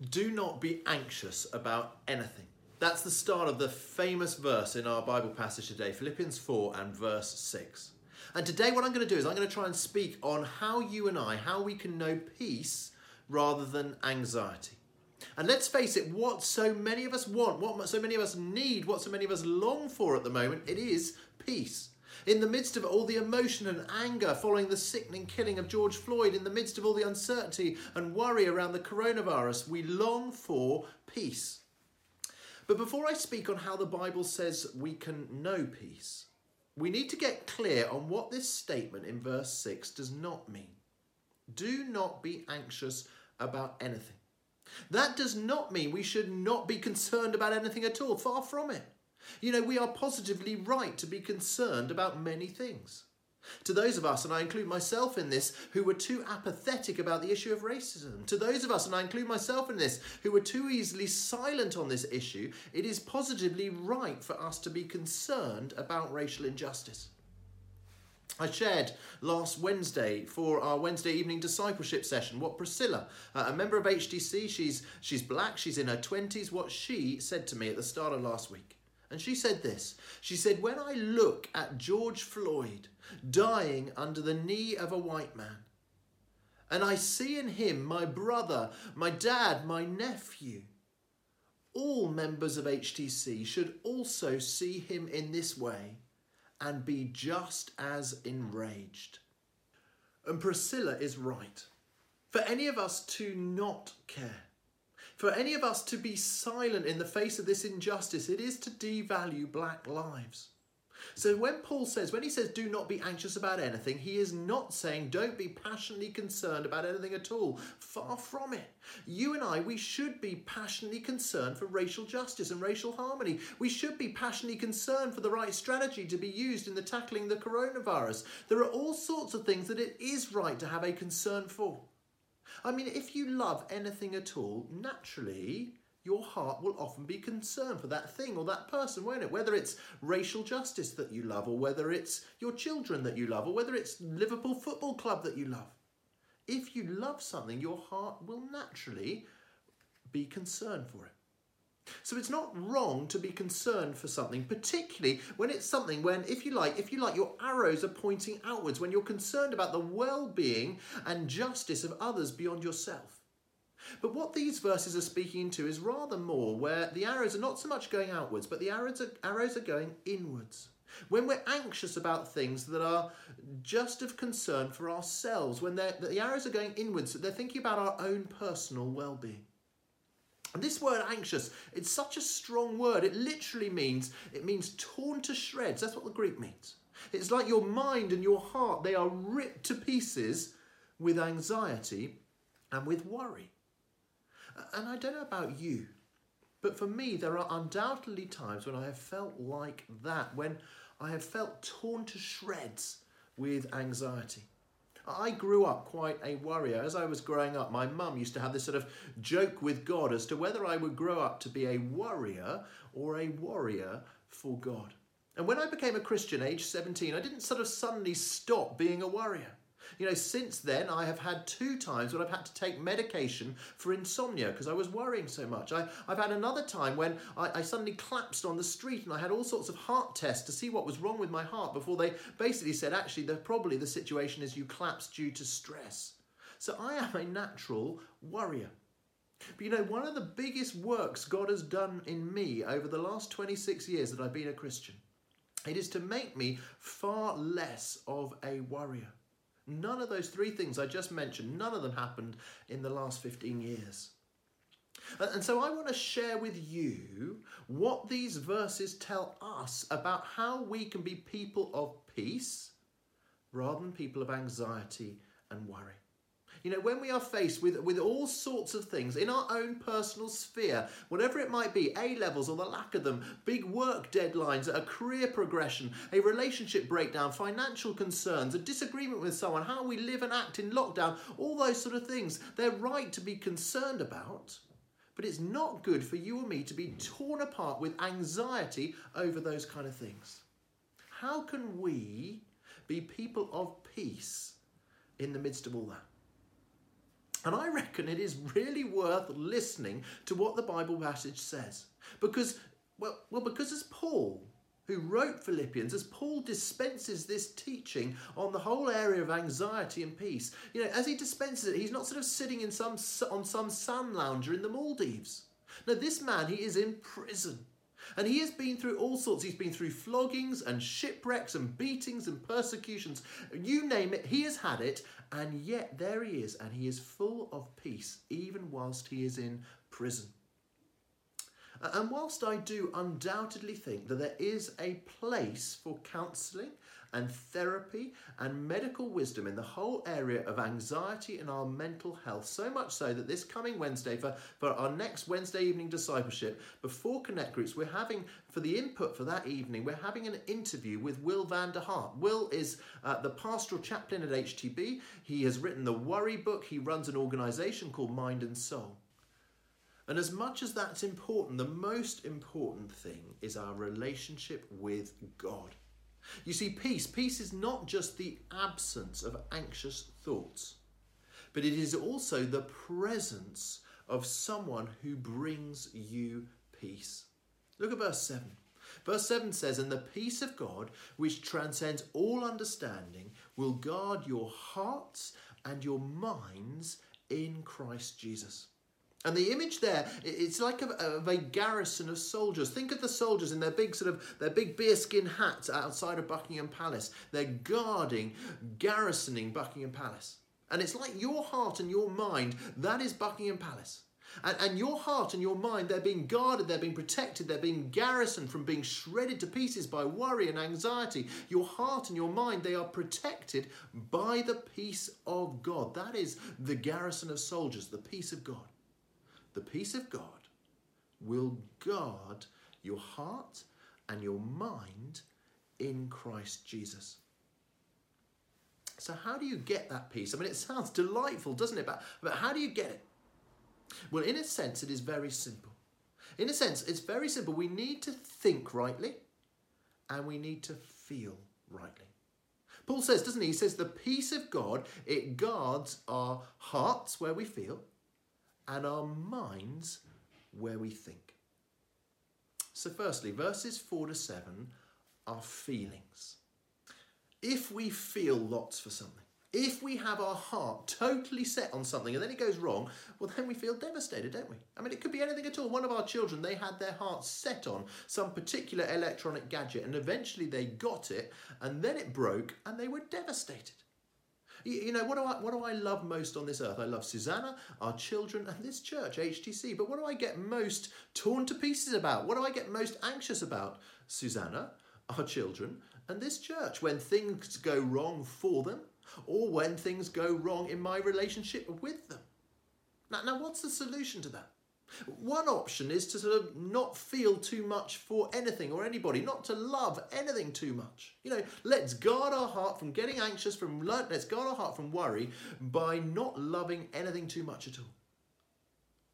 Do not be anxious about anything. That's the start of the famous verse in our Bible passage today, Philippians 4 and verse 6. And today, what I'm going to do is I'm going to try and speak on how you and I, how we can know peace rather than anxiety. And let's face it, what so many of us want, what so many of us need, what so many of us long for at the moment, it is peace. In the midst of all the emotion and anger following the sickening killing of George Floyd, in the midst of all the uncertainty and worry around the coronavirus, we long for peace. But before I speak on how the Bible says we can know peace, we need to get clear on what this statement in verse 6 does not mean. Do not be anxious about anything. That does not mean we should not be concerned about anything at all. Far from it. You know, we are positively right to be concerned about many things. To those of us, and I include myself in this, who were too apathetic about the issue of racism, to those of us, and I include myself in this, who were too easily silent on this issue, it is positively right for us to be concerned about racial injustice. I shared last Wednesday for our Wednesday evening discipleship session what Priscilla, uh, a member of HTC, she's, she's black, she's in her 20s, what she said to me at the start of last week. And she said this She said, When I look at George Floyd dying under the knee of a white man, and I see in him my brother, my dad, my nephew, all members of HTC should also see him in this way and be just as enraged. And Priscilla is right. For any of us to not care, for any of us to be silent in the face of this injustice, it is to devalue black lives. So when Paul says, when he says, do not be anxious about anything, he is not saying don't be passionately concerned about anything at all. Far from it. You and I, we should be passionately concerned for racial justice and racial harmony. We should be passionately concerned for the right strategy to be used in the tackling the coronavirus. There are all sorts of things that it is right to have a concern for. I mean, if you love anything at all, naturally, your heart will often be concerned for that thing or that person, won't it? Whether it's racial justice that you love, or whether it's your children that you love, or whether it's Liverpool Football Club that you love. If you love something, your heart will naturally be concerned for it. So it's not wrong to be concerned for something, particularly when it's something when, if you like, if you like, your arrows are pointing outwards, when you're concerned about the well-being and justice of others beyond yourself. But what these verses are speaking to is rather more where the arrows are not so much going outwards, but the arrows are, arrows are going inwards. When we're anxious about things that are just of concern for ourselves, when the arrows are going inwards, they're thinking about our own personal well-being. And this word anxious, it's such a strong word. It literally means, it means torn to shreds. That's what the Greek means. It's like your mind and your heart, they are ripped to pieces with anxiety and with worry. And I don't know about you, but for me, there are undoubtedly times when I have felt like that, when I have felt torn to shreds with anxiety. I grew up quite a worrier. As I was growing up, my mum used to have this sort of joke with God as to whether I would grow up to be a worrier or a warrior for God. And when I became a Christian, age 17, I didn't sort of suddenly stop being a worrier. You know, since then, I have had two times when I've had to take medication for insomnia because I was worrying so much. I, have had another time when I, I, suddenly collapsed on the street and I had all sorts of heart tests to see what was wrong with my heart before they basically said, actually, the, probably the situation is you collapsed due to stress. So I am a natural worrier. But you know, one of the biggest works God has done in me over the last 26 years that I've been a Christian, it is to make me far less of a worrier. None of those three things I just mentioned, none of them happened in the last 15 years. And so I want to share with you what these verses tell us about how we can be people of peace rather than people of anxiety and worry. You know, when we are faced with, with all sorts of things in our own personal sphere, whatever it might be, A levels or the lack of them, big work deadlines, a career progression, a relationship breakdown, financial concerns, a disagreement with someone, how we live and act in lockdown, all those sort of things, they're right to be concerned about. But it's not good for you or me to be torn apart with anxiety over those kind of things. How can we be people of peace in the midst of all that? And I reckon it is really worth listening to what the Bible passage says. Because, well, well because as Paul, who wrote Philippians, as Paul dispenses this teaching on the whole area of anxiety and peace, you know, as he dispenses it, he's not sort of sitting in some on some sun lounger in the Maldives. Now, this man, he is in prison. And he has been through all sorts. He's been through floggings and shipwrecks and beatings and persecutions. You name it, he has had it. And yet there he is, and he is full of peace, even whilst he is in prison. Uh, and whilst I do undoubtedly think that there is a place for counselling and therapy and medical wisdom in the whole area of anxiety and our mental health. So much so that this coming Wednesday, for, for our next Wednesday evening discipleship, before Connect Groups, we're having, for the input for that evening, we're having an interview with Will van der Hart. Will is uh, the pastoral chaplain at HTB. He has written the Worry book. He runs an organisation called Mind and Soul. And as much as that's important, the most important thing is our relationship with God. You see, peace, peace is not just the absence of anxious thoughts, but it is also the presence of someone who brings you peace. Look at verse 7. Verse 7 says, And the peace of God, which transcends all understanding, will guard your hearts and your minds in Christ Jesus. And the image there, it's like a, a, garrison of soldiers. Think of the soldiers in their big sort of their big bearskin hats outside of Buckingham Palace. They're guarding, garrisoning Buckingham Palace. And it's like your heart and your mind, that is Buckingham Palace. And, and your heart and your mind, they're being guarded, they're being protected, they're being garrisoned from being shredded to pieces by worry and anxiety. Your heart and your mind, they are protected by the peace of God. That is the garrison of soldiers, the peace of God the peace of God will guard your heart and your mind in Christ Jesus. So, how do you get that peace? I mean, it sounds delightful, doesn't it? But, but how do you get it? Well, in a sense, it is very simple. In a sense, it's very simple. We need to think rightly and we need to feel rightly. Paul says, doesn't he? He says, the peace of God, it guards our hearts where we feel, and our minds where we think. So, firstly, verses 4 to 7 are feelings. If we feel lots for something, if we have our heart totally set on something and then it goes wrong, well, then we feel devastated, don't we? I mean, it could be anything at all. One of our children, they had their heart set on some particular electronic gadget and eventually they got it and then it broke and they were devastated. You know, what do I what do I love most on this earth? I love Susanna, our children, and this church, HTC. But what do I get most torn to pieces about? What do I get most anxious about? Susanna, our children, and this church. When things go wrong for them, or when things go wrong in my relationship with them. Now, now what's the solution to that? One option is to sort of not feel too much for anything or anybody, not to love anything too much. You know, let's guard our heart from getting anxious, from let's guard our heart from worry by not loving anything too much at all.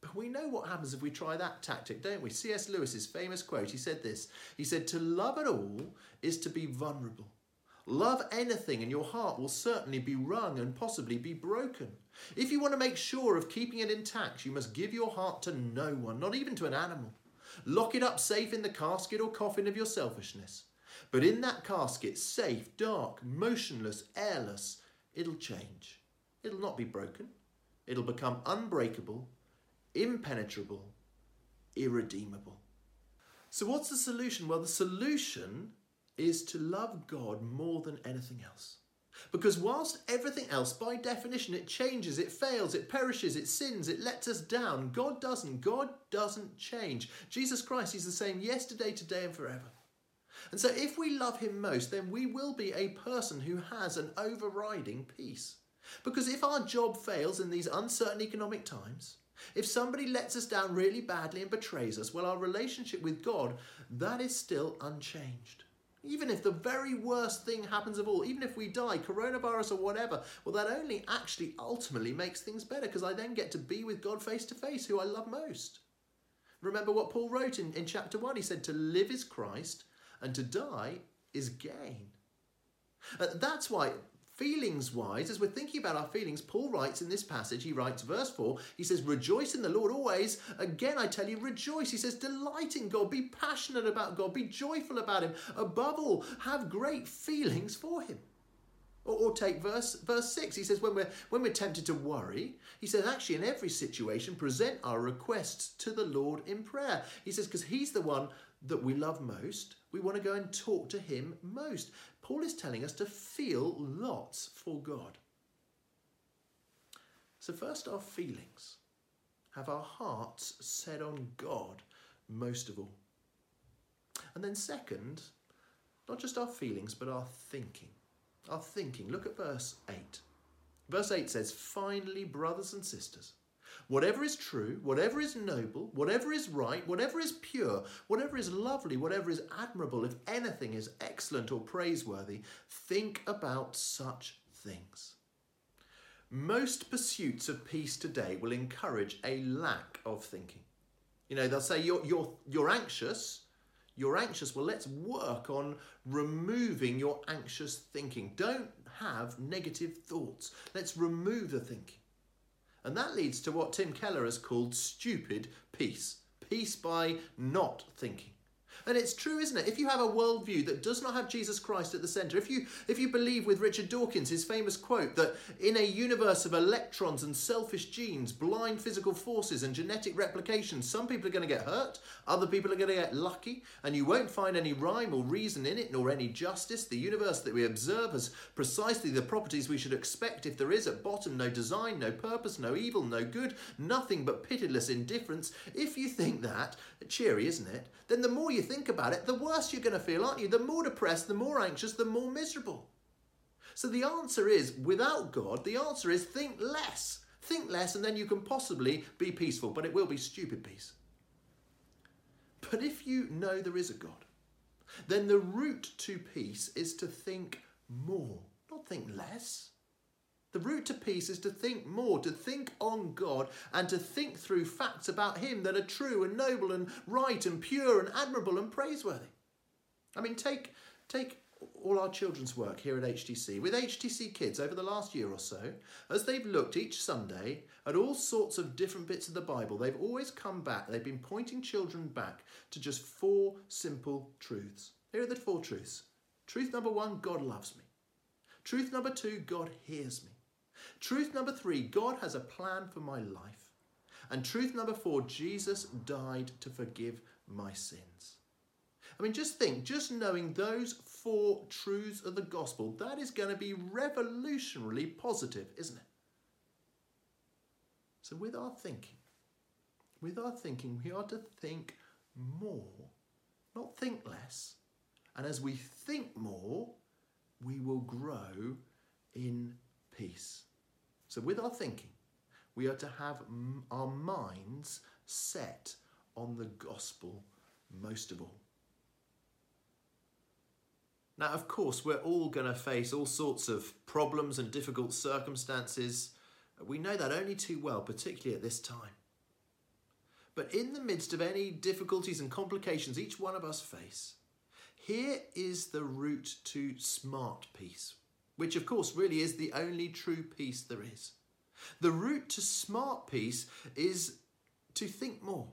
But we know what happens if we try that tactic, don't we? C.S. Lewis's famous quote, he said this. He said, To love at all is to be vulnerable. Love anything, and your heart will certainly be wrung and possibly be broken. If you want to make sure of keeping it intact, you must give your heart to no one, not even to an animal. Lock it up safe in the casket or coffin of your selfishness. But in that casket, safe, dark, motionless, airless, it'll change. It'll not be broken. It'll become unbreakable, impenetrable, irredeemable. So, what's the solution? Well, the solution is to love God more than anything else. Because whilst everything else, by definition, it changes, it fails, it perishes, it sins, it lets us down, God doesn't. God doesn't change. Jesus Christ, He's the same yesterday, today, and forever. And so, if we love Him most, then we will be a person who has an overriding peace. Because if our job fails in these uncertain economic times, if somebody lets us down really badly and betrays us, well, our relationship with God, that is still unchanged. Even if the very worst thing happens of all, even if we die, coronavirus or whatever, well, that only actually ultimately makes things better because I then get to be with God face to face, who I love most. Remember what Paul wrote in, in chapter 1? He said, To live is Christ and to die is gain. Uh, that's why feelings wise, as we're thinking about our feelings, Paul writes in this passage, he writes, verse 4, he says, Rejoice in the Lord always. Again, I tell you, rejoice. He says, Delight in God, be passionate about God, be joyful about Him. Above all, have great feelings for Him. Or, or, take verse verse 6 he says when we're when we're tempted to worry he says actually in every situation present our requests to the lord in prayer he says because he's the one that we love most we want to go and talk to him most. Paul is telling us to feel lots for god. So first our feelings. Have our hearts set on god most of all? And then second not just our feelings but our thinking. Our thinking. Look at verse 8. Verse 8 says, Finally, brothers and sisters, whatever is true, whatever is noble, whatever is right, whatever is pure, whatever is lovely, whatever is admirable, if anything is excellent or praiseworthy, think about such things. Most pursuits of peace today will encourage a lack of thinking. You know, they'll say you're, you're, you're anxious, you're anxious. Well, let's work on removing your anxious thinking. Don't have negative thoughts. Let's remove the thinking. And that leads to what Tim Keller has called stupid peace. Peace by not thinking. And it's true, isn't it? If you have a worldview that does not have Jesus Christ at the centre, if you if you believe with Richard Dawkins, his famous quote that in a universe of electrons and selfish genes, blind physical forces and genetic replication, some people are going to get hurt, other people are going to get lucky, and you won't find any rhyme or reason in it, nor any justice. The universe that we observe has precisely the properties we should expect if there is at bottom no design, no purpose, no evil, no good, nothing but pitiless indifference. If you think that, cheery, isn't it? Then the more you think think about it, the worse you're going to feel, aren't you? The more depressed, the more anxious, the more miserable. So the answer is, without God, the answer is think less. Think less, and then you can possibly be peaceful, but it will be stupid peace. But if you know there is a God, then the route to peace is to think more, not think less. The route to peace is to think more, to think on God, and to think through facts about Him that are true and noble and right and pure and admirable and praiseworthy. I mean, take, take all our children's work here at HTC. With HTC Kids over the last year or so, as they've looked each Sunday at all sorts of different bits of the Bible, they've always come back, they've been pointing children back to just four simple truths. Here are the four truths. Truth number one God loves me. Truth number two God hears me. Truth number three God has a plan for my life. And truth number four Jesus died to forgive my sins. I mean, just think, just knowing those four truths of the gospel, that is going to be revolutionarily positive, isn't it? So, with our thinking, with our thinking, we are to think more, not think less. And as we think more, we will grow in peace. So, with our thinking, we are to have our minds set on the gospel most of all. Now, of course, we're all going to face all sorts of problems and difficult circumstances. We know that only too well, particularly at this time. But in the midst of any difficulties and complications each one of us face, here is the route to smart peace, which of course really is the only true peace there is. The route to smart peace is to think more.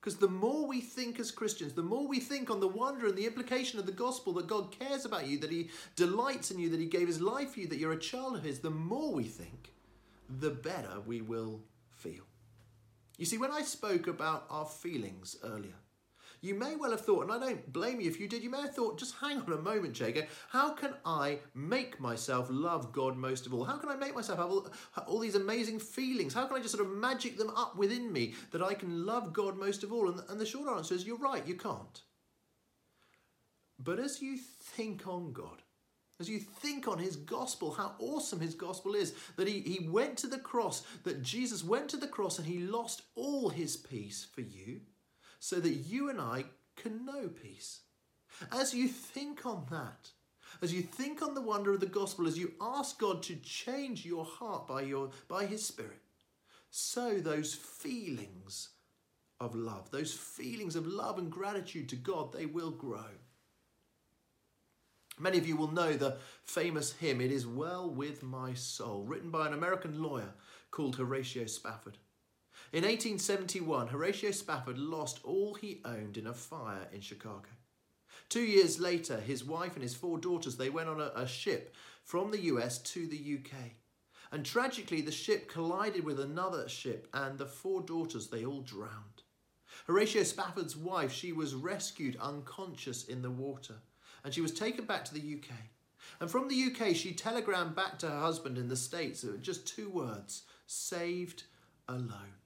Because the more we think as Christians, the more we think on the wonder and the implication of the gospel that God cares about you, that He delights in you, that He gave His life for you, that you're a child of His, the more we think, the better we will feel. You see, when I spoke about our feelings earlier, you may well have thought, and I don't blame you if you did, you may have thought, just hang on a moment, Jago, how can I make myself love God most of all? How can I make myself have all, all these amazing feelings? How can I just sort of magic them up within me that I can love God most of all? And, and the short answer is, you're right, you can't. But as you think on God, as you think on his gospel, how awesome his gospel is, that he, he went to the cross, that Jesus went to the cross and he lost all his peace for you so that you and I can know peace. As you think on that, as you think on the wonder of the gospel, as you ask God to change your heart by, your, by His Spirit, so those feelings of love, those feelings of love and gratitude to God, they will grow. Many of you will know the famous hymn, It Is Well With My Soul, written by an American lawyer called Horatio Spafford. In 1871, Horatio Spafford lost all he owned in a fire in Chicago. Two years later, his wife and his four daughters, they went on a, a ship from the US to the UK. And tragically, the ship collided with another ship and the four daughters, they all drowned. Horatio Spafford's wife, she was rescued unconscious in the water and she was taken back to the UK. And from the UK, she telegrammed back to her husband in the States, just two words saved alone.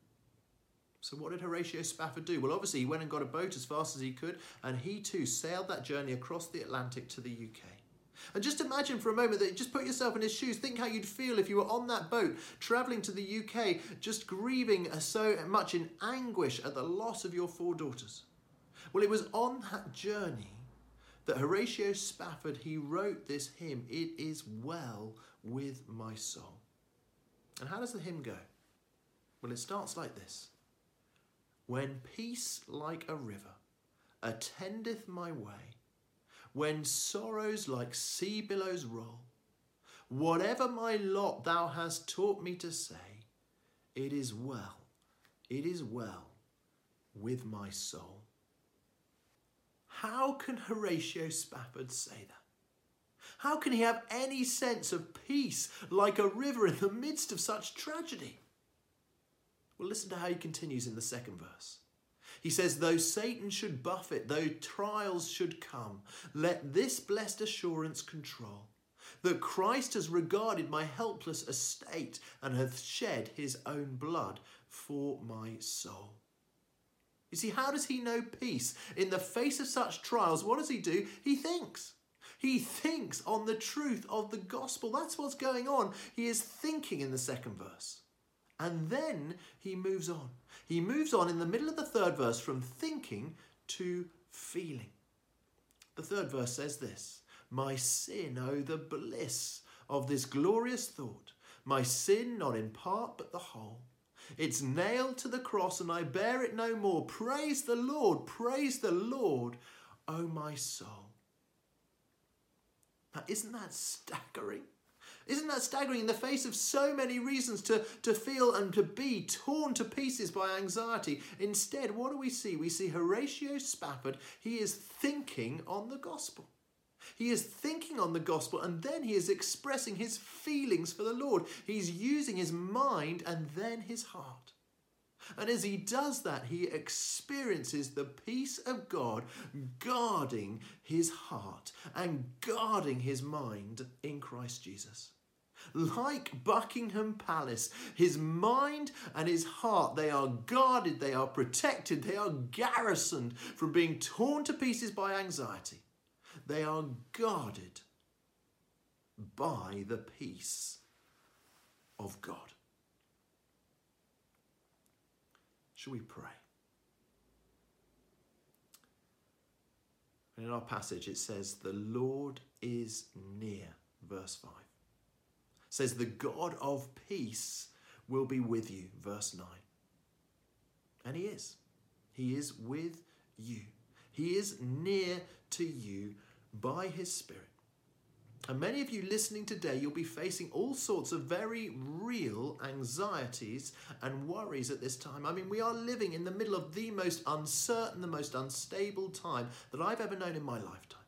So, what did Horatio Spafford do? Well, obviously, he went and got a boat as fast as he could, and he too sailed that journey across the Atlantic to the UK. And just imagine for a moment that just put yourself in his shoes. Think how you'd feel if you were on that boat, travelling to the UK, just grieving uh, so much in anguish at the loss of your four daughters. Well, it was on that journey that Horatio Spafford he wrote this hymn, It is well with my soul. And how does the hymn go? Well, it starts like this. When peace like a river attendeth my way, when sorrows like sea billows roll, whatever my lot thou hast taught me to say, it is well, it is well with my soul. How can Horatio Spafford say that? How can he have any sense of peace like a river in the midst of such tragedy? Well, listen to how he continues in the second verse. He says, Though Satan should buffet, though trials should come, let this blessed assurance control that Christ has regarded my helpless estate and hath shed his own blood for my soul. You see, how does he know peace? In the face of such trials, what does he do? He thinks. He thinks on the truth of the gospel. That's what's going on. He is thinking in the second verse. And then he moves on. He moves on in the middle of the third verse from thinking to feeling. The third verse says this My sin, oh, the bliss of this glorious thought. My sin, not in part, but the whole. It's nailed to the cross and I bear it no more. Praise the Lord, praise the Lord, oh my soul. Now, isn't that staggering? Isn't that staggering in the face of so many reasons to, to feel and to be torn to pieces by anxiety? Instead, what do we see? We see Horatio Spafford, he is thinking on the gospel. He is thinking on the gospel and then he is expressing his feelings for the Lord. He's using his mind and then his heart. And as he does that, he experiences the peace of God guarding his heart and guarding his mind in Christ Jesus. Like Buckingham Palace, his mind and his heart, they are guarded, they are protected, they are garrisoned from being torn to pieces by anxiety. They are guarded by the peace of God. Shall we pray? in our passage, it says, The Lord is near, verse 5. Says, The God of peace will be with you, verse 9. And He is. He is with you. He is near to you by His Spirit. And many of you listening today, you'll be facing all sorts of very real anxieties and worries at this time. I mean, we are living in the middle of the most uncertain, the most unstable time that I've ever known in my lifetime.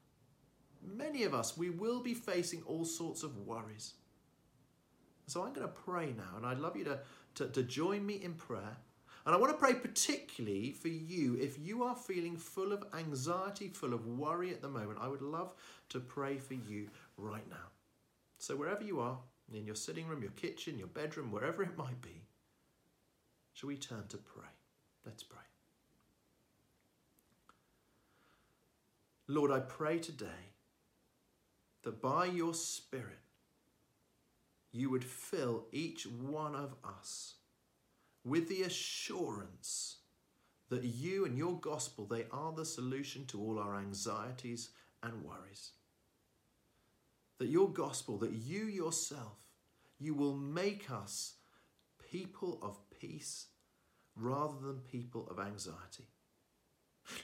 Many of us, we will be facing all sorts of worries. So I'm going to pray now, and I'd love you to, to, to join me in prayer. And I want to pray particularly for you if you are feeling full of anxiety, full of worry at the moment. I would love to pray for you right now. So, wherever you are, in your sitting room, your kitchen, your bedroom, wherever it might be, shall we turn to pray? Let's pray. Lord, I pray today that by your Spirit, you would fill each one of us with the assurance that you and your gospel they are the solution to all our anxieties and worries. That your gospel that you yourself you will make us people of peace rather than people of anxiety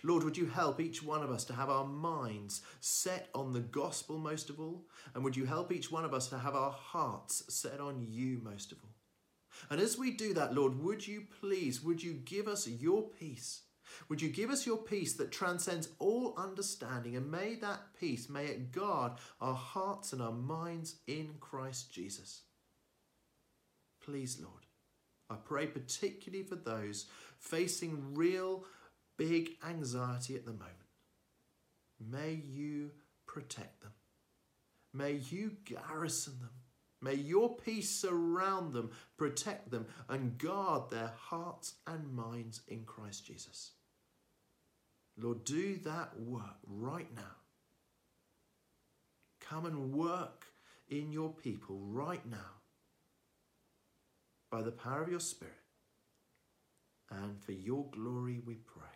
Lord, would you help each one of us to have our minds set on the gospel most of all? And would you help each one of us to have our hearts set on you most of all? And as we do that, Lord, would you please, would you give us your peace? Would you give us your peace that transcends all understanding? And may that peace, may it guard our hearts and our minds in Christ Jesus. Please, Lord, I pray particularly for those facing real big anxiety at the moment. May you protect them. May you garrison them. May your peace surround them, protect them, and guard their hearts and minds in Christ Jesus. Lord, do that work right now. Come and work in your people right now by the power of your Spirit. And for your glory we pray.